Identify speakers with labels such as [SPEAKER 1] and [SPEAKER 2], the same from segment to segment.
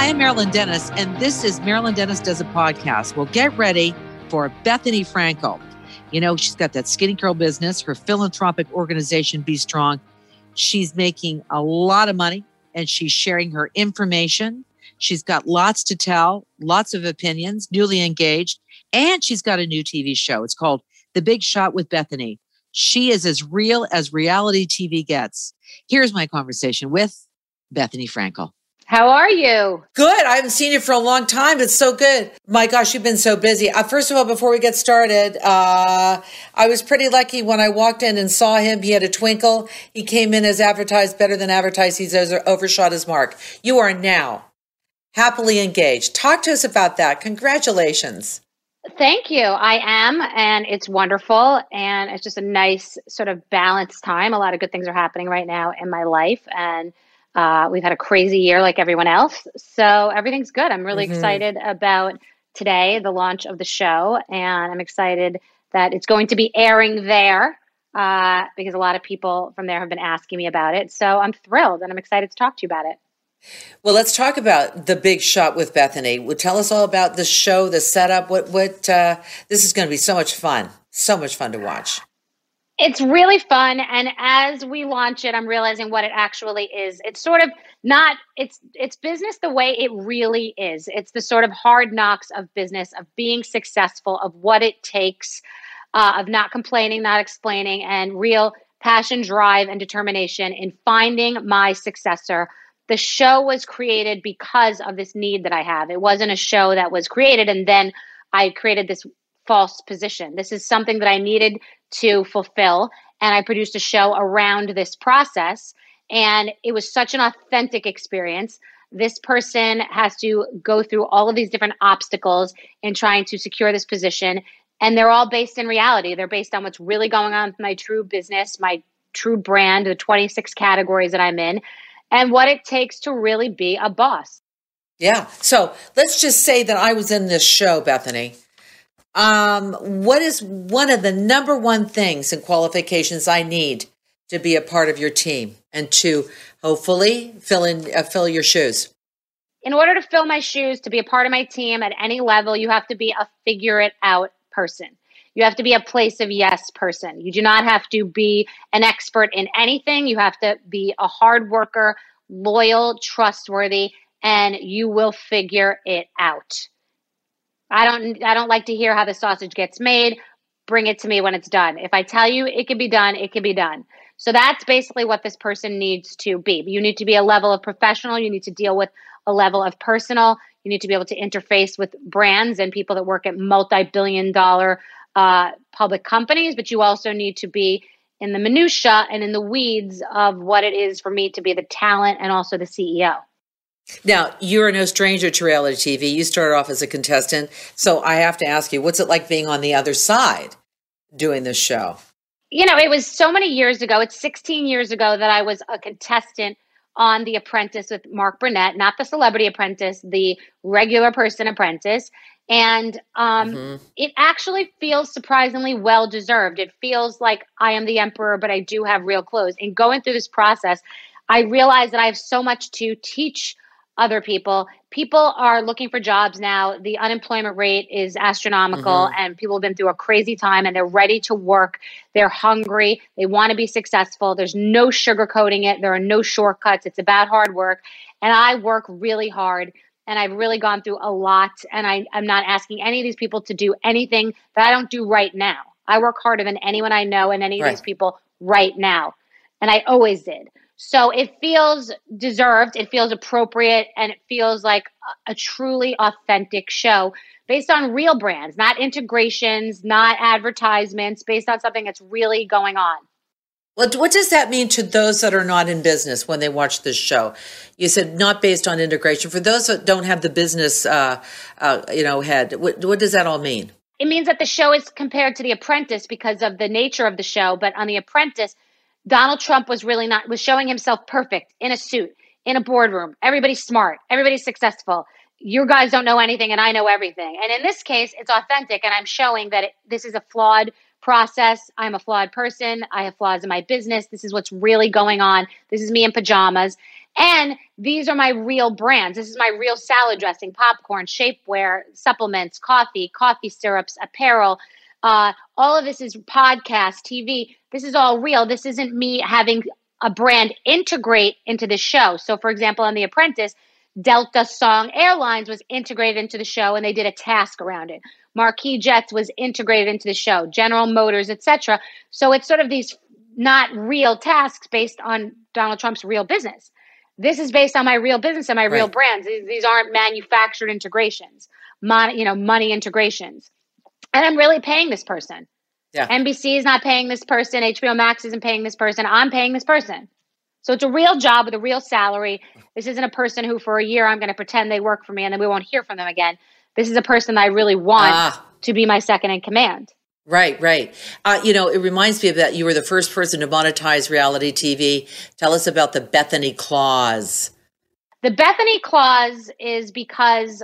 [SPEAKER 1] Hi, I'm Marilyn Denis, and this is Marilyn Denis Does a Podcast. Well, get ready for Bethenny Frankel. You know, she's got that Skinnygirl business, her philanthropic organization, BStrong. She's making a lot of money and she's sharing her information. She's got lots to tell, lots of opinions, newly engaged, and she's got a new TV show. It's called The Big Shot with Bethenny. She is as real as reality TV gets. Here's my conversation with Bethenny Frankel.
[SPEAKER 2] How are you?
[SPEAKER 1] Good. I haven't seen you for a long time. It's so good. My gosh, you've been so busy. Uh, first of all, before we get started, uh, I was pretty lucky when I walked in and saw him. He had a twinkle. He came in as advertised, better than advertised. He's overshot his mark. You are now happily engaged. Talk to us about that. Congratulations.
[SPEAKER 2] Thank you. I am, and it's wonderful. And it's just a nice sort of balanced time. A lot of good things are happening right now in my life. And uh, we've had a crazy year like everyone else. So everything's good. I'm really mm-hmm. excited about today, the launch of the show. And I'm excited that it's going to be airing there uh, because a lot of people from there have been asking me about it. So I'm thrilled and I'm excited to talk to you about it.
[SPEAKER 1] Well, let's talk about the big shot with Bethenny. Well, tell us all about the show, the setup. What what uh, this is going to be so much fun, so much fun to watch.
[SPEAKER 2] It's really fun, and as we launch it, I'm realizing what it actually is. It's sort of not it's it's business the way it really is. It's the sort of hard knocks of business, of being successful, of what it takes, uh, of not complaining, not explaining, and real passion, drive, and determination in finding my successor the show was created because of this need that I have. It wasn't a show that was created and then I created this false position. This is something that I needed to fulfill. And I produced a show around this process. And it was such an authentic experience. This person has to go through all of these different obstacles in trying to secure this position. And they're all based in reality. They're based on what's really going on with my true business, my true brand, the 26 categories that I'm in and what it takes to really be a boss.
[SPEAKER 1] Yeah. So let's just say that I was in this show, Bethenny. Um, what is one of the number one things and qualifications I need to be a part of your team and to hopefully fill in uh, fill your shoes?
[SPEAKER 2] In order to fill my shoes to be a part of my team at any level, you have to be a figure it out person. You have to be a place of yes person. You do not have to be an expert in anything. You have to be a hard worker, loyal, trustworthy, and you will figure it out. I don't I don't like to hear how the sausage gets made. Bring it to me when it's done. If I tell you it can be done, it can be done. So that's basically what this person needs to be. You need to be a level of professional, you need to deal with a level of personal, you need to be able to interface with brands and people that work at multi-billion dollar uh, public companies, but you also need to be in the minutia and in the weeds of what it is for me to be the talent and also the CEO.
[SPEAKER 1] Now, you're no stranger to reality TV. You started off as a contestant. So I have to ask you, what's it like being on the other side doing this show?
[SPEAKER 2] You know, it was so many years ago. It's 16 years ago that I was a contestant on The Apprentice with Mark Burnett, not the celebrity apprentice, the regular person apprentice. And um, mm-hmm. it actually feels surprisingly well deserved. It feels like I am the emperor, but I do have real clothes. And going through this process, I realize that I have so much to teach other people. People are looking for jobs now. The unemployment rate is astronomical, mm-hmm. and people have been through a crazy time and they're ready to work. They're hungry. They want to be successful. There's no sugarcoating it, there are no shortcuts. It's about hard work. And I work really hard and I've really gone through a lot. And I, I'm not asking any of these people to do anything that I don't do right now. I work harder than anyone I know and any of these people right now. And I always did. So it feels deserved, it feels appropriate, and it feels like a, a truly authentic show based on real brands, not integrations, not advertisements, based on something that's really going on.
[SPEAKER 1] What, what does that mean to those that are not in business when they watch this show? You said not based on integration. For those that don't have the business, uh, uh, you know, head, what, what does that all mean?
[SPEAKER 2] It means that the show is compared to The Apprentice because of the nature of the show. But on The Apprentice, Donald Trump was really not was showing himself perfect in a suit, in a boardroom. Everybody's smart, everybody's successful. You guys don't know anything, and I know everything. And in this case, it's authentic, and I'm showing that it, this is a flawed process. I'm a flawed person. I have flaws in my business. This is what's really going on. This is me in pajamas. And these are my real brands. This is my real salad dressing, popcorn, shapewear, supplements, coffee, coffee syrups, apparel. Uh, all of this is podcast, TV. This is all real. This isn't me having a brand integrate into the show. So, for example, on The Apprentice, Delta Song Airlines was integrated into the show and they did a task around it. Marquis Jets was integrated into the show, General Motors, etc. So it's sort of these not real tasks based on Donald Trump's real business. This is based on my real business and my right. real brands. These, these, aren't manufactured integrations, mon, you know, money integrations. And I'm really paying this person. Yeah. NBC is not paying this person. HBO Max isn't paying this person. I'm paying this person. So it's a real job with a real salary. This isn't a person who, for a year, I'm going to pretend they work for me and then we won't hear from them again. This is a person that I really want ah. to be my second in command.
[SPEAKER 1] Right, right. Uh, you know, it reminds me of that you were the first person to monetize reality TV. Tell us about the Bethenny Clause.
[SPEAKER 2] The Bethenny Clause is because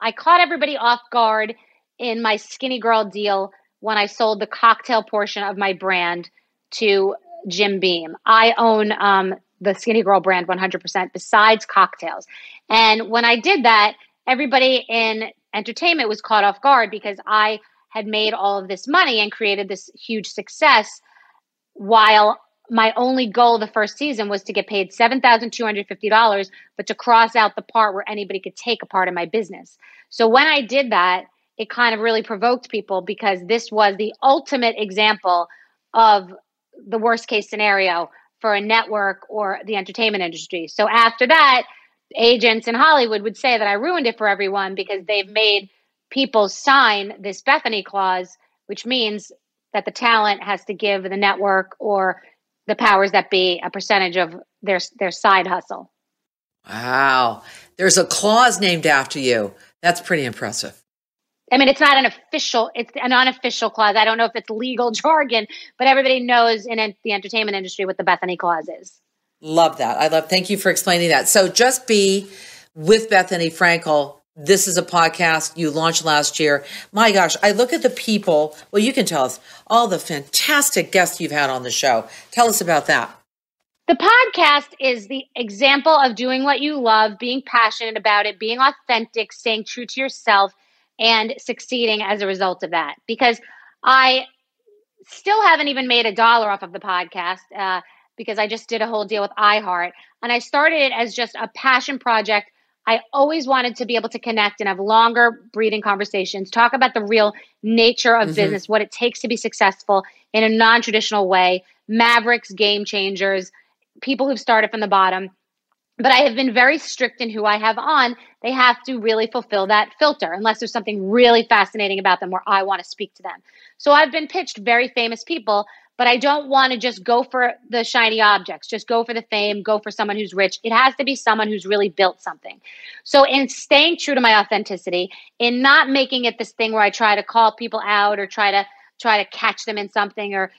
[SPEAKER 2] I caught everybody off guard in my Skinnygirl deal when I sold the cocktail portion of my brand to Jim Beam. I own um, the Skinnygirl brand 100% besides cocktails. And when I did that, everybody in entertainment was caught off guard because I had made all of this money and created this huge success while my only goal the first season was to get paid $7,250, but to cross out the part where anybody could take a part of my business. So when I did that, it kind of really provoked people because this was the ultimate example of the worst case scenario for a network or the entertainment industry. So after that, agents in Hollywood would say that I ruined it for everyone because they've made people sign this Bethenny clause, which means that the talent has to give the network or the powers that be a percentage of their their side hustle.
[SPEAKER 1] Wow. There's a clause named after you. That's pretty impressive.
[SPEAKER 2] I mean, it's not an official, it's an unofficial clause. I don't know if it's legal jargon, but everybody knows in the entertainment industry what the Bethenny clause is.
[SPEAKER 1] Love that. I love, thank you for explaining that. So just B with Bethenny Frankel this is a podcast you launched last year. My gosh, I look at the people. Well, you can tell us all the fantastic guests you've had on the show. Tell us about that.
[SPEAKER 2] The podcast is the example of doing what you love, being passionate about it, being authentic, staying true to yourself, and succeeding as a result of that. Because I still haven't even made a dollar off of the podcast uh, because I just did a whole deal with iHeart. And I started it as just a passion project I always wanted to be able to connect and have longer breathing conversations, talk about the real nature of mm-hmm. business, what it takes to be successful in a non traditional way, mavericks, game changers, people who've started from the bottom. But I have been very strict in who I have on. They have to really fulfill that filter, unless there's something really fascinating about them where I want to speak to them. So I've been pitched very famous people but I don't want to just go for the shiny objects, just go for the fame, go for someone who's rich. It has to be someone who's really built something. So, in staying true to my authenticity, in not making it this thing where I try to call people out or try to try to catch them in something or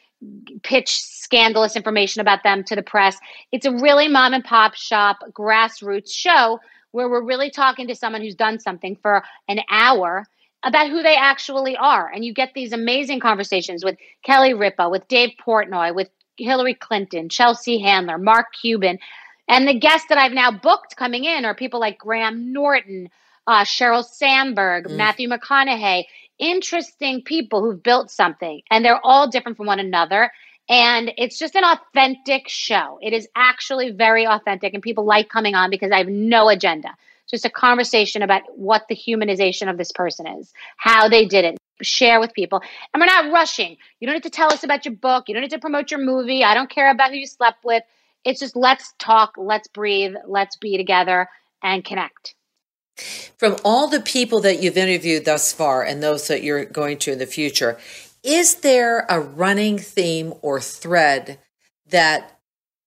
[SPEAKER 2] pitch scandalous information about them to the press, it's a really mom and pop shop grassroots show where we're really talking to someone who's done something for an hour about who they actually are. And you get these amazing conversations with Kelly Ripa, with Dave Portnoy, with Hillary Clinton, Chelsea Handler, Mark Cuban. And the guests that I've now booked coming in are people like Graham Norton, uh, Sheryl Sandberg, mm. Matthew McConaughey, interesting people who've built something. And they're all different from one another. And it's just an authentic show. It is actually very authentic, and people like coming on because I have no agenda It's just a conversation about what the humanization of this person is, how they did it, share with people. And we're not rushing. You don't need to tell us about your book. You don't need to promote your movie. I don't care about who you slept with. It's just let's talk, let's breathe, let's be together and connect.
[SPEAKER 1] From all the people that you've interviewed thus far and those that you're going to in the future, is there a running theme or thread that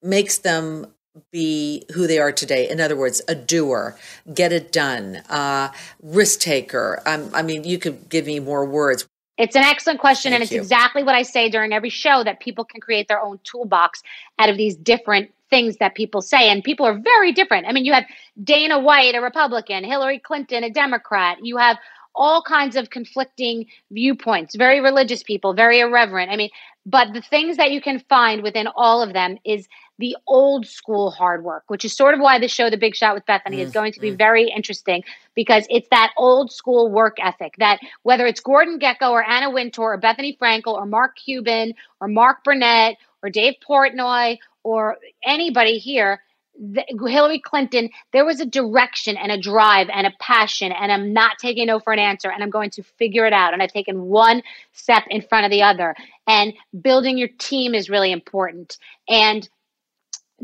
[SPEAKER 1] makes them be who they are today. In other words, a doer, get it done, uh, risk taker. Um, I mean, you could give me more words.
[SPEAKER 2] It's an excellent question. Thank and it's you. exactly what I say during every show that people can create their own toolbox out of these different things that people say. And people are very different. I mean, you have Dana White, a Republican, Hillary Clinton, a Democrat. You have all kinds of conflicting viewpoints, very religious people, very irreverent. I mean, but the things that you can find within all of them is the old school hard work, which is sort of why the show The Big Shot with Bethenny mm-hmm. is going to be mm-hmm. very interesting because it's that old school work ethic that whether it's Gordon Gekko or Anna Wintour or Bethenny Frankel or Mark Cuban or Mark Burnett or Dave Portnoy or anybody here, the, Hillary Clinton, there was a direction and a drive and a passion, and I'm not taking no for an answer, and I'm going to figure it out. And I've taken one step in front of the other. And building your team is really important. And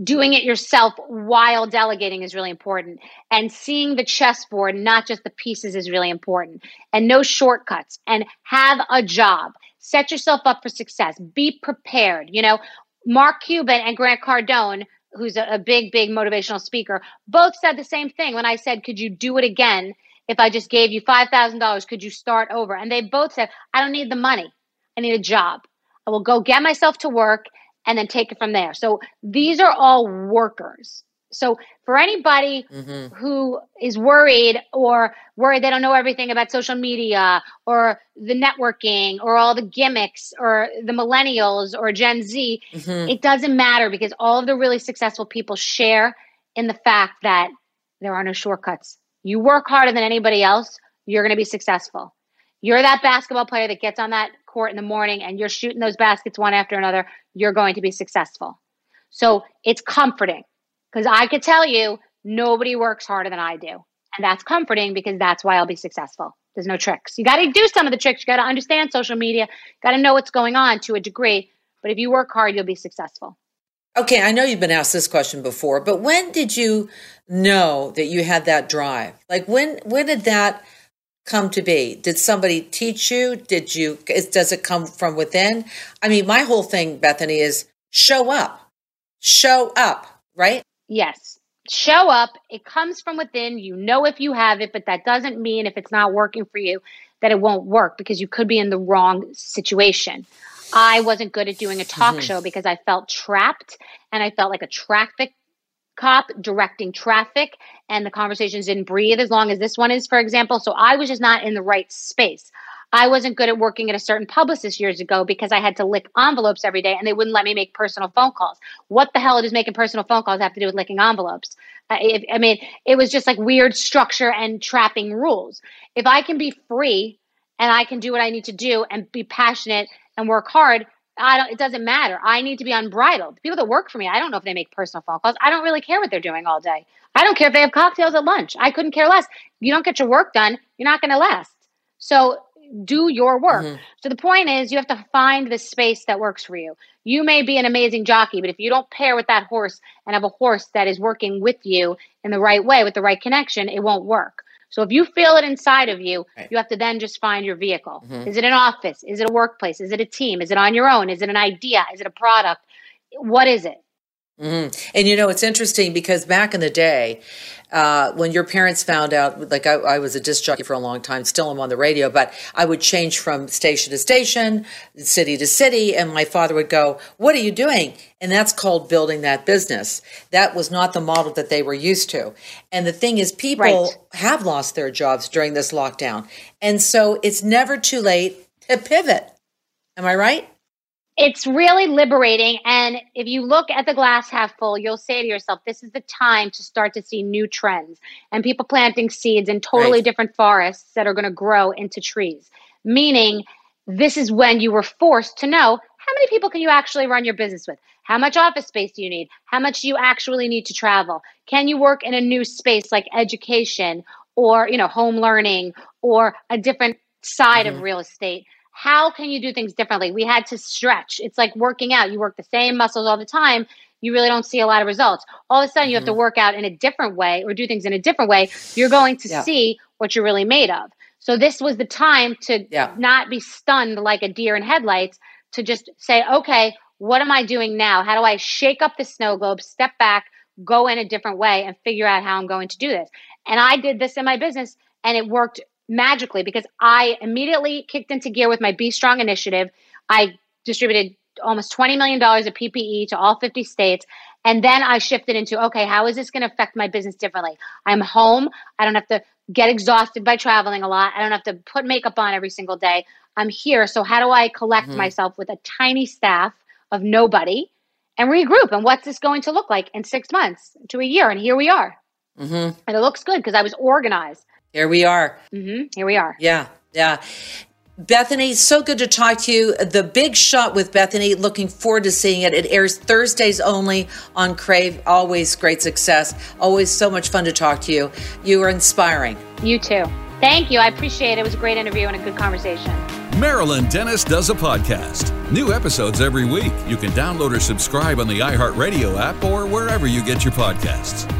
[SPEAKER 2] doing it yourself while delegating is really important. And seeing the chessboard, not just the pieces, is really important. And no shortcuts. And have a job. Set yourself up for success. Be prepared. You know, Mark Cuban and Grant Cardone who's a, a big, big motivational speaker, both said the same thing when I said, Could you do it again? If I just gave you $5,000, could you start over? And they both said, I don't need the money. I need a job. I will go get myself to work and then take it from there. So these are all workers. So for anybody mm-hmm. who is worried or worried they don't know everything about social media or the networking or all the gimmicks or the millennials or Gen Z, mm-hmm. it doesn't matter because all of the really successful people share in the fact that there are no shortcuts. You work harder than anybody else, you're going to be successful. You're that basketball player that gets on that court in the morning and you're shooting those baskets one after another, you're going to be successful. So it's comforting because I could tell you nobody works harder than I do. And that's comforting because that's why I'll be successful. There's no tricks. You got to do some of the tricks. You got to understand social media, got to know what's going on to a degree. But if you work hard, you'll be successful.
[SPEAKER 1] Okay, I know you've been asked this question before, but when did you know that you had that drive? Like when when did that come to be? Did somebody teach you? Did you does it come from within? I mean, my whole thing, Bethenny, is show up. Show up, right?
[SPEAKER 2] Yes. Show up. It comes from within. You know if you have it, but that doesn't mean if it's not working for you that it won't work because you could be in the wrong situation. I wasn't good at doing a talk mm-hmm. show because I felt trapped and I felt like a traffic cop directing traffic and the conversations didn't breathe as long as this one is, for example. So I was just not in the right space. I wasn't good at working at a certain publicist years ago because I had to lick envelopes every day and they wouldn't let me make personal phone calls. What the hell does making personal phone calls have to do with licking envelopes? If, I mean, it was just like weird structure and trapping rules. If I can be free and I can do what I need to do and be passionate and work hard, I don't, it doesn't matter. I need to be unbridled. People that work for me, I don't know if they make personal phone calls. I don't really care what they're doing all day. I don't care if they have cocktails at lunch. I couldn't care less. You don't get your work done, you're not going to last. So do your work. Mm-hmm. So the point is you have to find the space that works for you. You may be an amazing jockey, but if you don't pair with that horse and have a horse that is working with you in the right way with the right connection, it won't work. So if you feel it inside of you, right. you have to then just find your vehicle. Mm-hmm. Is it an office? Is it a workplace? Is it a team? Is it on your own? Is it an idea? Is it a product? What is it?
[SPEAKER 1] Mm-hmm. And you know, it's interesting because back in the day, uh, when your parents found out, like I, I, was a disc jockey for a long time, still am on the radio, but I would change from station to station, city to city, and my father would go, What are you doing? And that's called building that business. That was not the model that they were used to. And the thing is, people right. have lost their jobs during this lockdown. And so it's never too late to pivot. Am I right?
[SPEAKER 2] It's really liberating. And if you look at the glass half full, you'll say to yourself, this is the time to start to see new trends and people planting seeds in totally right. different forests that are going to grow into trees. Meaning, this is when you were forced to know how many people can you actually run your business with? How much office space do you need? How much do you actually need to travel? Can you work in a new space like education or, you know, home learning or a different side mm-hmm. of real estate? How can you do things differently? We had to stretch. It's like working out. You work the same muscles all the time. You really don't see a lot of results. All of a sudden, mm-hmm. you have to mm-hmm. work out in a different way or do things in a different way. You're going to yeah. see what you're really made of. So, this was the time to yeah. not be stunned like a deer in headlights, to just say, okay, what am I doing now? How do I shake up the snow globe, step back, go in a different way, and figure out how I'm going to do this? And I did this in my business, and it worked magically because I immediately kicked into gear with my BStrong initiative. I distributed almost $20 million of PPE to all 50 states. And then I shifted into, okay, how is this going to affect my business differently? I'm home. I don't have to get exhausted by traveling a lot. I don't have to put makeup on every single day. I'm here. So, how do I collect mm-hmm. myself with a tiny staff of nobody and regroup. And what's this going to look like in six months to a year? And here we are.
[SPEAKER 1] Mm-hmm.
[SPEAKER 2] And it looks good because I was organized.
[SPEAKER 1] Here we are.
[SPEAKER 2] hmm Here we are.
[SPEAKER 1] Yeah, yeah. Bethenny, so good to talk to you. The Big Shot with Bethenny, looking forward to seeing it. It airs Thursdays only on Crave. Always great success. Always so much fun to talk to you. You are inspiring.
[SPEAKER 2] You too. Thank you. I appreciate it. It was a great interview and a good conversation.
[SPEAKER 3] Marilyn Denis does a podcast. New episodes every week. You can download or subscribe on the iHeartRadio app or wherever you get your podcasts.